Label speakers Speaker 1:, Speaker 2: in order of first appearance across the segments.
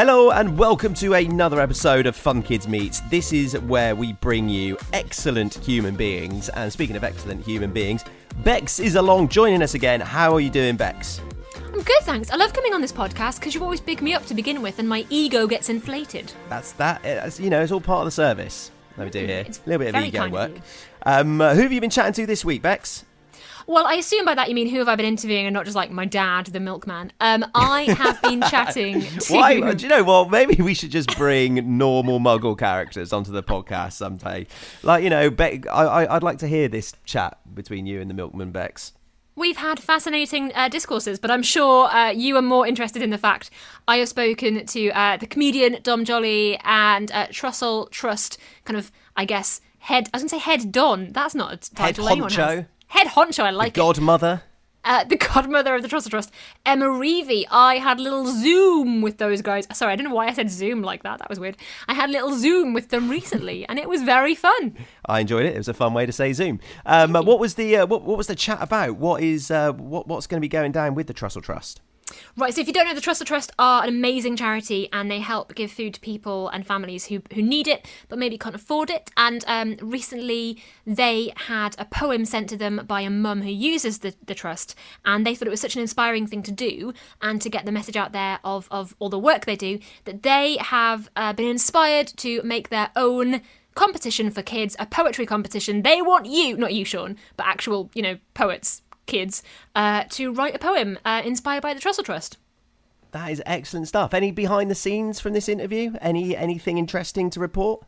Speaker 1: Hello and welcome to another episode of Fun Kids Meets. This is where we bring you excellent human beings. And speaking of excellent human beings, Bex is along joining us again. How are you doing, Bex?
Speaker 2: I'm good, thanks. I love coming on this podcast because you always big me up to begin with, and my ego gets inflated.
Speaker 1: That's that. It's, you know, it's all part of the service that we do here.
Speaker 2: It's
Speaker 1: a little bit of ego
Speaker 2: kind of
Speaker 1: work. Um, who have you been chatting to this week, Bex?
Speaker 2: Well, I assume by that you mean who have I been interviewing, and not just like my dad, the milkman. Um, I have been chatting to.
Speaker 1: Why? Do you know what? Maybe we should just bring normal Muggle characters onto the podcast someday. Like, you know, Beck, I, I, I'd like to hear this chat between you and the Milkman, Bex.
Speaker 2: We've had fascinating uh, discourses, but I'm sure uh, you are more interested in the fact I have spoken to uh, the comedian Dom Joly and uh, Trussell Trust, kind of, I guess, head. I was going to say head Don. That's not a title anyone
Speaker 1: honcho.
Speaker 2: has. Head honcho, I like it.
Speaker 1: Godmother.
Speaker 2: uh, the godmother of the Trussell Trust, Emma Revie. I had a little Zoom with those guys. Sorry, I don't know why I said Zoom like that. That was weird. I had a little Zoom with them recently, and it was very fun.
Speaker 1: I enjoyed it. It was a fun way to say Zoom. Um, what was the uh, what, what was the chat about? What is uh, what what's going to be going down with the Trussell Trust?
Speaker 2: Right, so if you don't know, the Trussell Trust are an amazing charity and they help give food to people and families who, who need it but maybe can't afford it. And um, recently they had a poem sent to them by a mum who uses the, the trust and they thought it was such an inspiring thing to do and to get the message out there of, of all the work they do that they have uh, been inspired to make their own competition for kids, a poetry competition. They want you, not you, Sean, but actual, you know, poets kids uh, to write a poem uh, inspired by the Trussell Trust.
Speaker 1: That is excellent stuff. Any behind the scenes from this interview? Any anything interesting to report?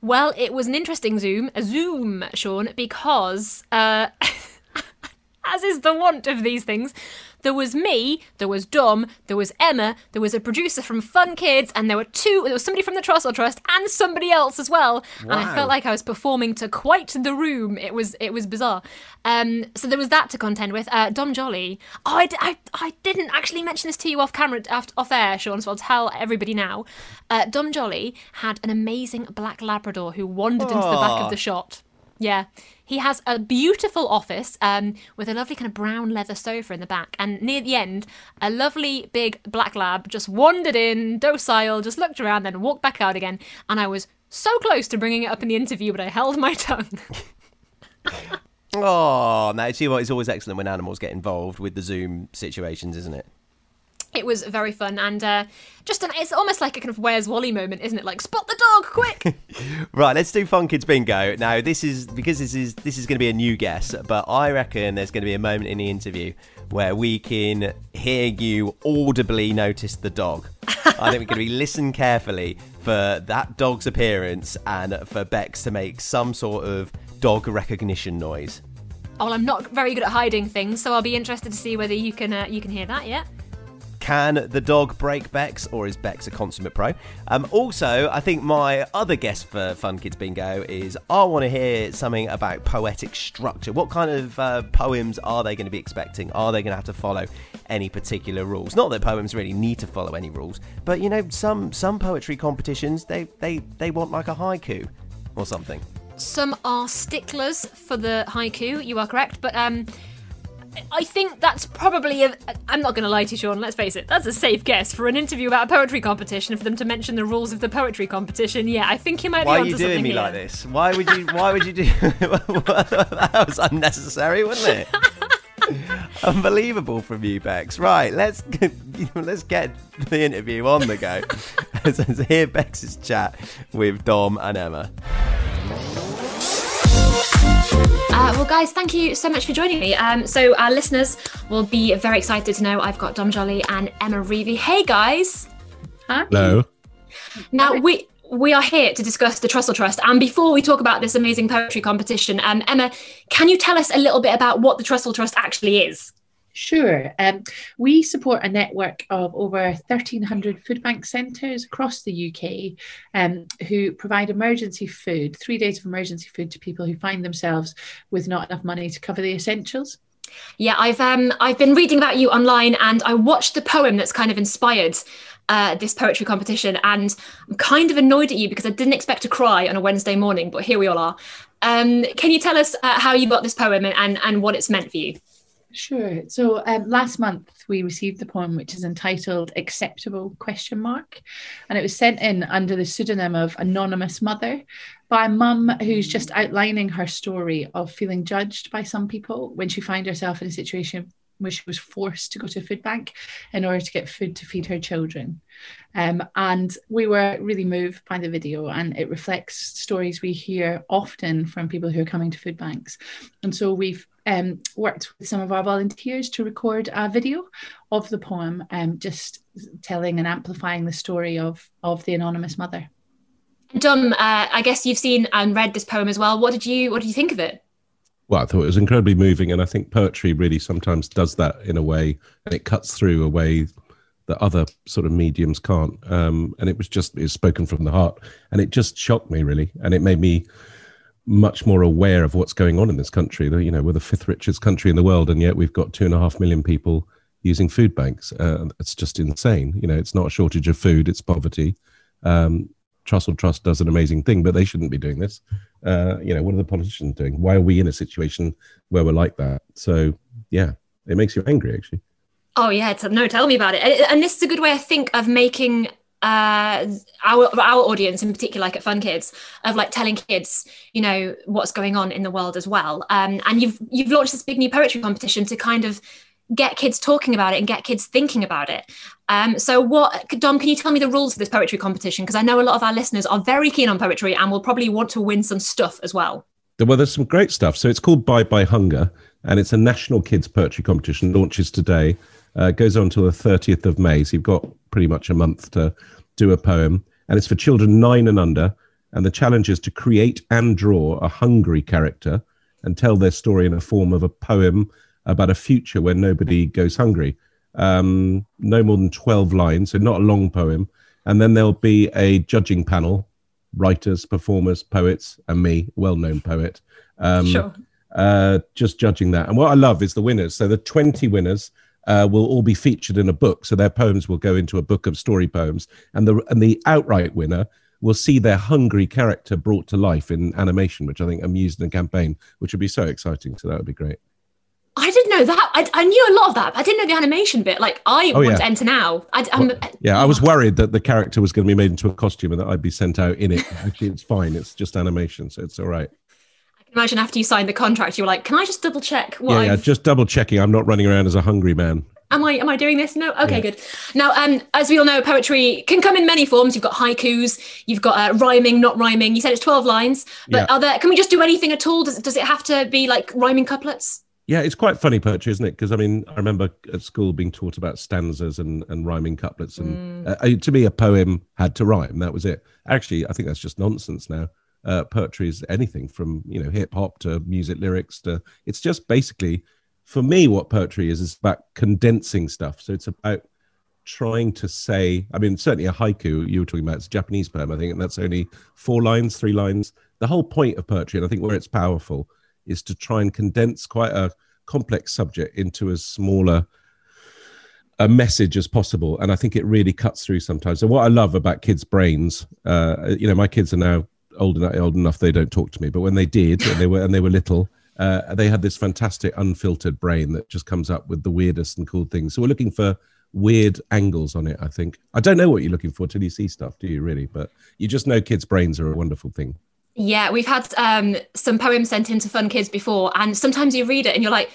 Speaker 2: Well, it was an interesting Zoom, a Zoom, Sean, because, uh, as is the want of these things, there was me, there was Dom, there was Emma, there was a producer from Fun Kids, and there were two, there was somebody from the Trussell Trust and somebody else as well. And I felt like I was performing to quite the room. It was, it was bizarre. Um, so there was that to contend with. Uh, Dom Joly. Oh, I, I, I didn't actually mention this to you off camera, off, off air, Sean, so I'll tell everybody now. Uh, Dom Joly had an amazing black Labrador who wandered into the back of the shot. Yeah. He has a beautiful office um, with a lovely kind of brown leather sofa in the back. And near the end, a lovely big black lab just wandered in, docile, just looked around, then walked back out again. And I was so close to bringing it up in the interview, but I held my tongue.
Speaker 1: Oh, now see what? It's always excellent when animals get involved with the Zoom situations, isn't it?
Speaker 2: It was very fun. And uh, just an, it's almost like a kind of Where's Wally moment, isn't it? Like, spot the dog, quick!
Speaker 1: Right, let's do Fun Kids Bingo. Now, this is because this is this is going to be a new guess, but I reckon there's going to be a moment in the interview where we can hear you audibly notice the dog. I think we're going to be listen carefully for that dog's appearance and for Bex to make some sort of dog recognition noise.
Speaker 2: oh, I'm not very good at hiding things, so I'll be interested to see whether you can uh, you can hear that. Yeah.
Speaker 1: Can the dog break Bex, or is Bex a consummate pro? Um, also, I think my other guess for Fun Kids Bingo is I want to hear something about poetic structure. What kind of uh, poems are they going to be expecting? Are they going to have to follow any particular rules? Not that poems really need to follow any rules, but you know, some some poetry competitions they they they want like a haiku or something.
Speaker 2: Some are sticklers for the haiku. You are correct, but um, I think that's probably. A, I'm not going to lie to you, Sean. Let's face it. That's a safe guess for an interview about a poetry competition. For them to mention the rules of the poetry competition, yeah, I think you might be.
Speaker 1: Why
Speaker 2: be
Speaker 1: are you doing me
Speaker 2: here.
Speaker 1: like this? Why would you? Why would you do? that was unnecessary, wasn't it? Unbelievable from you, Bex. Right, let's get, let's get the interview on the go. Let's hear Bex's chat with Dom and Emma.
Speaker 2: Uh, well, guys, thank you so much for joining me. Um, so our listeners will be very excited to know I've got Dom Joly and Emma Revie. Hey, guys.
Speaker 3: Hello.
Speaker 2: Now we we are here to discuss the Trussell Trust. And before we talk about this amazing poetry competition, um, Emma, can you tell us a little bit about what the Trussell Trust actually is?
Speaker 4: Sure. Um, we support a network of over 1,300 food bank centres across the UK um, who provide emergency food, three days of emergency food to people who find themselves with not enough money to cover the essentials.
Speaker 2: Yeah, I've um I've been reading about you online, and I watched the poem that's kind of inspired uh, this poetry competition, and I'm kind of annoyed at you because I didn't expect to cry on a Wednesday morning, but here we all are. Um, can you tell us uh, how you got this poem and, and and what it's meant for you?
Speaker 4: Sure. So um, last month we received the poem, which is entitled "Acceptable?" question mark, and it was sent in under the pseudonym of Anonymous Mother by a mum who's just outlining her story of feeling judged by some people when she found herself in a situation where she was forced to go to a food bank in order to get food to feed her children. Um, and we were really moved by the video, and it reflects stories we hear often from people who are coming to food banks. And so we've um, worked with some of our volunteers to record a video of the poem, um, just telling and amplifying the story of, of the anonymous mother.
Speaker 2: Dom, uh, I guess you've seen and read this poem as well. What did you What did you think of it?
Speaker 3: well, I thought it was incredibly moving, and I think poetry really sometimes does that in a way, and it cuts through a way that other sort of mediums can't. Um, and it was just it's spoken from the heart, and it just shocked me really, and it made me much more aware of what's going on in this country. You know, we're the fifth richest country in the world, and yet we've got two and a half million people using food banks. Uh, it's just insane. You know, it's not a shortage of food; it's poverty. Um, Trussell Trust does an amazing thing, but they shouldn't be doing this. Uh, you know, what are the politicians doing? Why are we in a situation where we're like that? So, yeah, it makes you angry, actually.
Speaker 2: Oh yeah, no, tell me about it. And this is a good way, I think, of making uh our our audience in particular like at fun kids of like telling kids you know what's going on in the world as well um and you've you've launched this big new poetry competition to kind of get kids talking about it and get kids thinking about it. Um, so, what, Dom, can you tell me the rules of this poetry competition? Because I know a lot of our listeners are very keen on poetry and will probably want to win some stuff as well.
Speaker 3: Well, there's some great stuff. So, it's called Bye Bye Hunger, and it's a national kids poetry competition. Launches today, uh, goes on until the 30th of May. So, you've got pretty much a month to do a poem, and it's for children nine and under. And the challenge is to create and draw a hungry character and tell their story in a form of a poem about a future where nobody goes hungry. Um, no more than 12 lines, so not a long poem. And then there'll be a judging panel writers, performers, poets, and me, well known poet.
Speaker 2: Um, sure.
Speaker 3: Uh, just judging that. And what I love is the winners. So the 20 winners uh, will all be featured in a book. So their poems will go into a book of story poems. And the, and the outright winner will see their hungry character brought to life in animation, which I think amused the campaign, which would be so exciting. So that would be great.
Speaker 2: I didn't know that. I, I, knew a lot of that. but I didn't know the animation bit. Like I oh, want yeah. to enter now. I,
Speaker 3: well, yeah, I was worried that the character was going to be made into a costume and that I'd be sent out in it. Actually, it's fine. It's just animation, so it's all right.
Speaker 2: Imagine after you signed the contract, you were like, "Can I just double check?"
Speaker 3: yeah, yeah, just double checking. I'm not running around as a hungry man.
Speaker 2: Am I am I doing this? No. Okay, yeah. good. Now, um, as we all know, poetry can come in many forms. You've got haikus, you've got uh, rhyming, not rhyming. You said it's twelve lines, but yeah. are there? Can we just do anything at all? Does does it have to be like rhyming couplets?
Speaker 3: Yeah, it's quite funny poetry, isn't it? Because I mean, I remember at school being taught about stanzas and, and rhyming couplets, and mm. uh, to me, a poem had to rhyme. That was it. Actually, I think that's just nonsense now. Uh, poetry is anything from you know hip hop to music lyrics to. It's just basically, for me, what poetry is is about condensing stuff. So it's about trying to say. I mean, certainly a haiku you were talking about. It's a Japanese poem, I think, and that's only four lines, three lines. The whole point of poetry, and I think where it's powerful is to try and condense quite a complex subject into as smaller a message as possible and i think it really cuts through sometimes so what i love about kids brains uh, you know my kids are now old enough old enough they don't talk to me but when they did and they were and they were little uh, they had this fantastic unfiltered brain that just comes up with the weirdest and cool things so we're looking for weird angles on it i think i don't know what you're looking for till you see stuff do you really but you just know kids brains are a wonderful thing
Speaker 2: yeah, we've had um, some poems sent in to Fun Kids before, and sometimes you read it and you're like,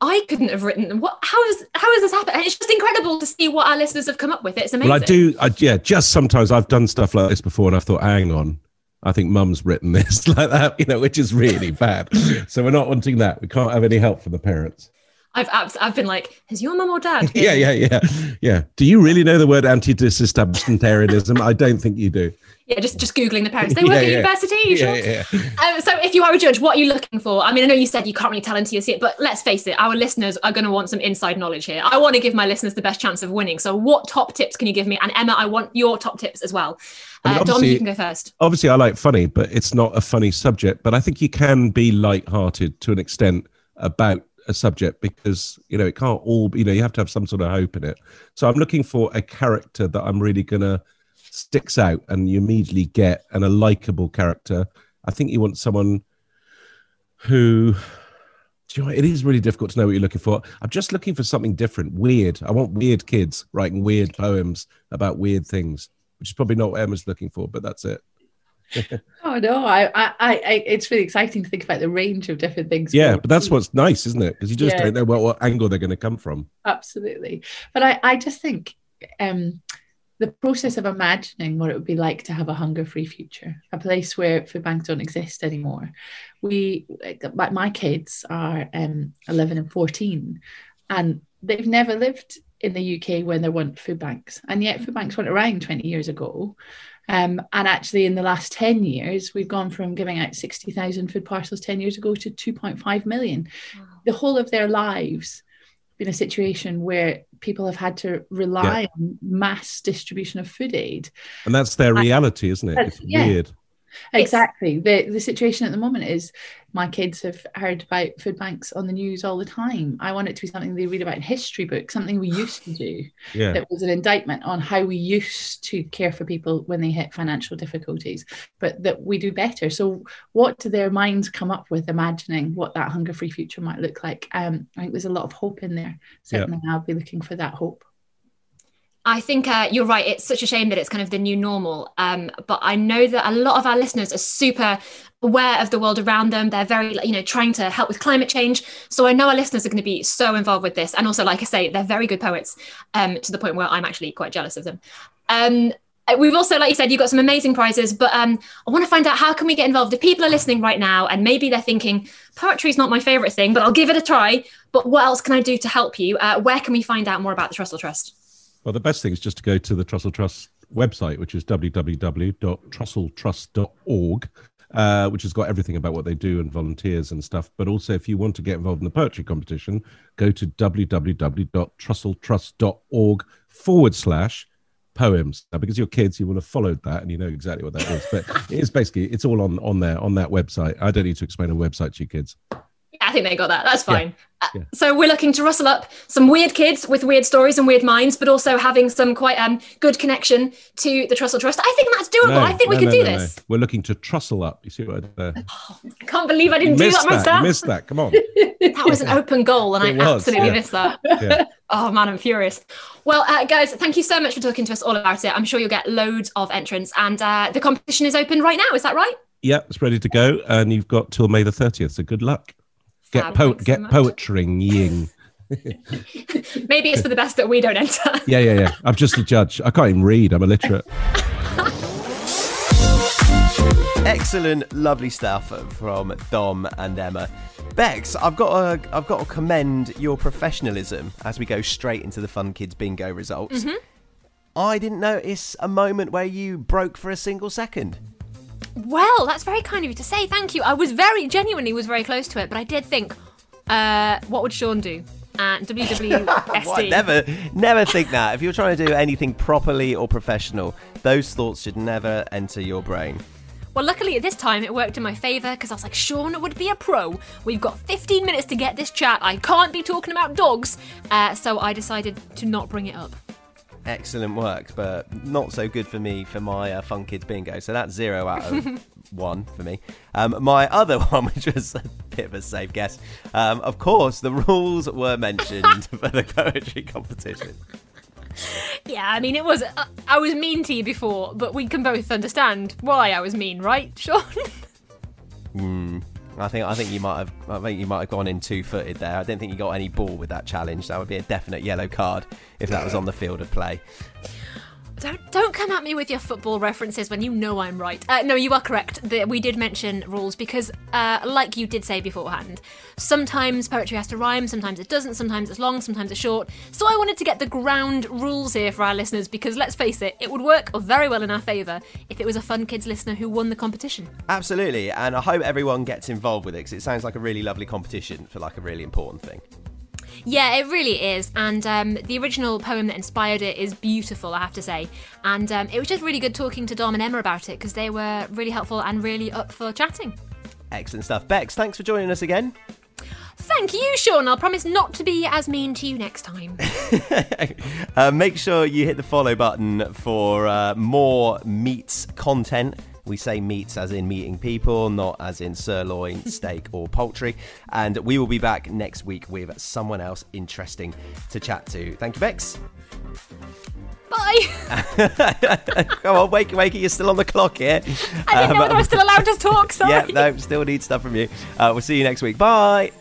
Speaker 2: I couldn't have written them. What? How is how has this happened? And it's just incredible to see what our listeners have come up with. It's amazing.
Speaker 3: Well, I do. I, yeah, just sometimes I've done stuff like this before, and I've thought, hang on, I think Mum's written this like that, you know, which is really bad. so we're not wanting that. We can't have any help from the parents.
Speaker 2: I've I've been like, has your mum or dad?
Speaker 3: yeah, yeah, yeah, yeah. Do you really know the word anti-disestablishmentarianism? I don't think you do
Speaker 2: yeah, just just googling the parents. They work yeah, at university. You sure? Yeah, um, so, if you are a judge, what are you looking for? I mean, I know you said you can't really tell until you see it, but let's face it, our listeners are going to want some inside knowledge here. I want to give my listeners the best chance of winning. So, what top tips can you give me? And Emma, I want your top tips as well. Uh, Dom, you can go first.
Speaker 3: Obviously, I like funny, but it's not a funny subject. But I think you can be light-hearted to an extent about a subject because you know it can't all. Be you know, you have to have some sort of hope in it. So, I'm looking for a character that I'm really to sticks out and you immediately get and a likable character. I think you want someone who you know? It is really difficult to know what you're looking for. I'm just looking for something different, weird. I want weird kids writing weird poems about weird things, which is probably not what Emma's looking for, but that's it.
Speaker 4: oh no, I, I, I, it's really exciting to think about the range of different things.
Speaker 3: Yeah, but that's what's nice, isn't it? Because you just yeah. don't know what, what angle they're going to come from.
Speaker 4: Absolutely, but I, I just think um, the process of imagining what it would be like to have a hunger-free future, a place where food banks don't exist anymore. We, like my kids are um, 11 and 14, and they've never lived in the UK when there weren't food banks, and yet food banks went around 20 years ago. Um, and actually, in the last 10 years, we've gone from giving out 60,000 food parcels 10 years ago to 2.5 million. Wow. The whole of their lives been a situation where people have had to rely yeah. on mass distribution of food aid.
Speaker 3: And that's their reality, isn't it? It's yeah. weird.
Speaker 4: Exactly. The the situation at the moment is my kids have heard about food banks on the news all the time. I want it to be something they read about in history books, something we used to do.
Speaker 3: Yeah.
Speaker 4: That was an indictment on how we used to care for people when they hit financial difficulties, but that we do better. So what do their minds come up with imagining what that hunger free future might look like? Um, I think there's a lot of hope in there. Certainly yeah. I'll be looking for that hope.
Speaker 2: I think uh, you're right. It's such a shame that it's kind of the new normal. Um, but I know that a lot of our listeners are super aware of the world around them. They're very, you know, trying to help with climate change. So I know our listeners are going to be so involved with this. And also, like I say, they're very good poets um, to the point where I'm actually quite jealous of them. Um, we've also, like you said, you've got some amazing prizes, but um, I want to find out how can we get involved? If people are listening right now and maybe they're thinking, poetry is not my favorite thing, but I'll give it a try. But what else can I do to help you? Uh, where can we find out more about the Trussell Trust?
Speaker 3: Well, the best thing is just to go to the Trussell Trust website, which is www.trusselltrust.org, uh, which has got everything about what they do and volunteers and stuff. But also, if you want to get involved in the poetry competition, go to www.trusselltrust.org forward slash poems. Now, because you're kids, you will have followed that and you know exactly what that is. But it's basically, it's all on, on there, on that website. I don't need to explain a website to you kids.
Speaker 2: I think they got that. That's fine. Yeah. Yeah. Uh, so we're looking to rustle up some weird kids with weird stories and weird minds, but also having some quite um, good connection to the Trussell Trust. I think that's doable. No, I think no, we could no, do this.
Speaker 3: We're looking to trussle up. You see what I did
Speaker 2: oh, I can't believe I didn't do that,
Speaker 3: that
Speaker 2: myself.
Speaker 3: Missed that. Come on.
Speaker 2: that was an open goal, and it I was, absolutely yeah. missed that. oh man, I'm furious. Well, uh, guys, thank you so much for talking to us all about it. I'm sure you'll get loads of entrants, and uh, the competition is open right now. Is that right?
Speaker 3: Yeah, it's ready to go, and you've got till May the 30th. So good luck. Get po- get so poetrying ying.
Speaker 2: Maybe it's for the best that we don't enter.
Speaker 3: yeah, yeah, yeah. I'm just a judge. I can't even read. I'm illiterate.
Speaker 1: Excellent, lovely stuff from Dom and Emma. Bex, I've got to, I've got to commend your professionalism as we go straight into the Fun Kids Bingo results. Mm-hmm. I didn't notice a moment where you broke for a single second.
Speaker 2: Well, that's very kind of you to say. Thank you. I was very genuinely was very close to it, but I did think, uh, what would Sean do? And WWSD.
Speaker 1: never, never think that. If you're trying to do anything properly or professional, those thoughts should never enter your brain.
Speaker 2: Well, luckily at this time it worked in my favour because I was like, Sean would be a pro. We've got 15 minutes to get this chat. I can't be talking about dogs. Uh, so I decided to not bring it up
Speaker 1: excellent work, but not so good for me for my uh, Fun Kids bingo. So that's zero out of one for me. Um, my other one, which was a bit of a safe guess, um, of course, the rules were mentioned for the poetry competition.
Speaker 2: Yeah, I mean, it was. Uh, I was mean to you before, but we can both understand why I was mean, right, Sean?
Speaker 1: I think I think you might have I think you might have gone in two footed there. I don't think you got any ball with that challenge. That would be a definite yellow card if that was on the field of play.
Speaker 2: Don't don't come at me with your football references when you know I'm right. Uh, no, you are correct. we did mention rules because, uh, like you did say beforehand, sometimes poetry has to rhyme, sometimes it doesn't, sometimes it's long, sometimes it's short. So I wanted to get the ground rules here for our listeners because let's face it, it would work very well in our favour if it was a Fun Kids listener who won the competition.
Speaker 1: Absolutely, and I hope everyone gets involved with it because it sounds like a really lovely competition for like a really important thing.
Speaker 2: Yeah, it really is. And um, the original poem that inspired it is beautiful, I have to say. And um, it was just really good talking to Dom and Emma about it because they were really helpful and really up for chatting.
Speaker 1: Excellent stuff. Bex, thanks for joining us again.
Speaker 2: Thank you, Sean. I'll promise not to be as mean to you next time.
Speaker 1: uh, make sure you hit the follow button for uh, more meets content We say meats as in meeting people, not as in sirloin, steak, or poultry. And we will be back next week with someone else interesting to chat to. Thank you, Bex.
Speaker 2: Bye.
Speaker 1: Come on, wakey, wakey, you're still on the clock here.
Speaker 2: I didn't know whether I was still allowed to talk. Sorry.
Speaker 1: Yeah, no, still need stuff from you. Uh, we'll see you next week. Bye.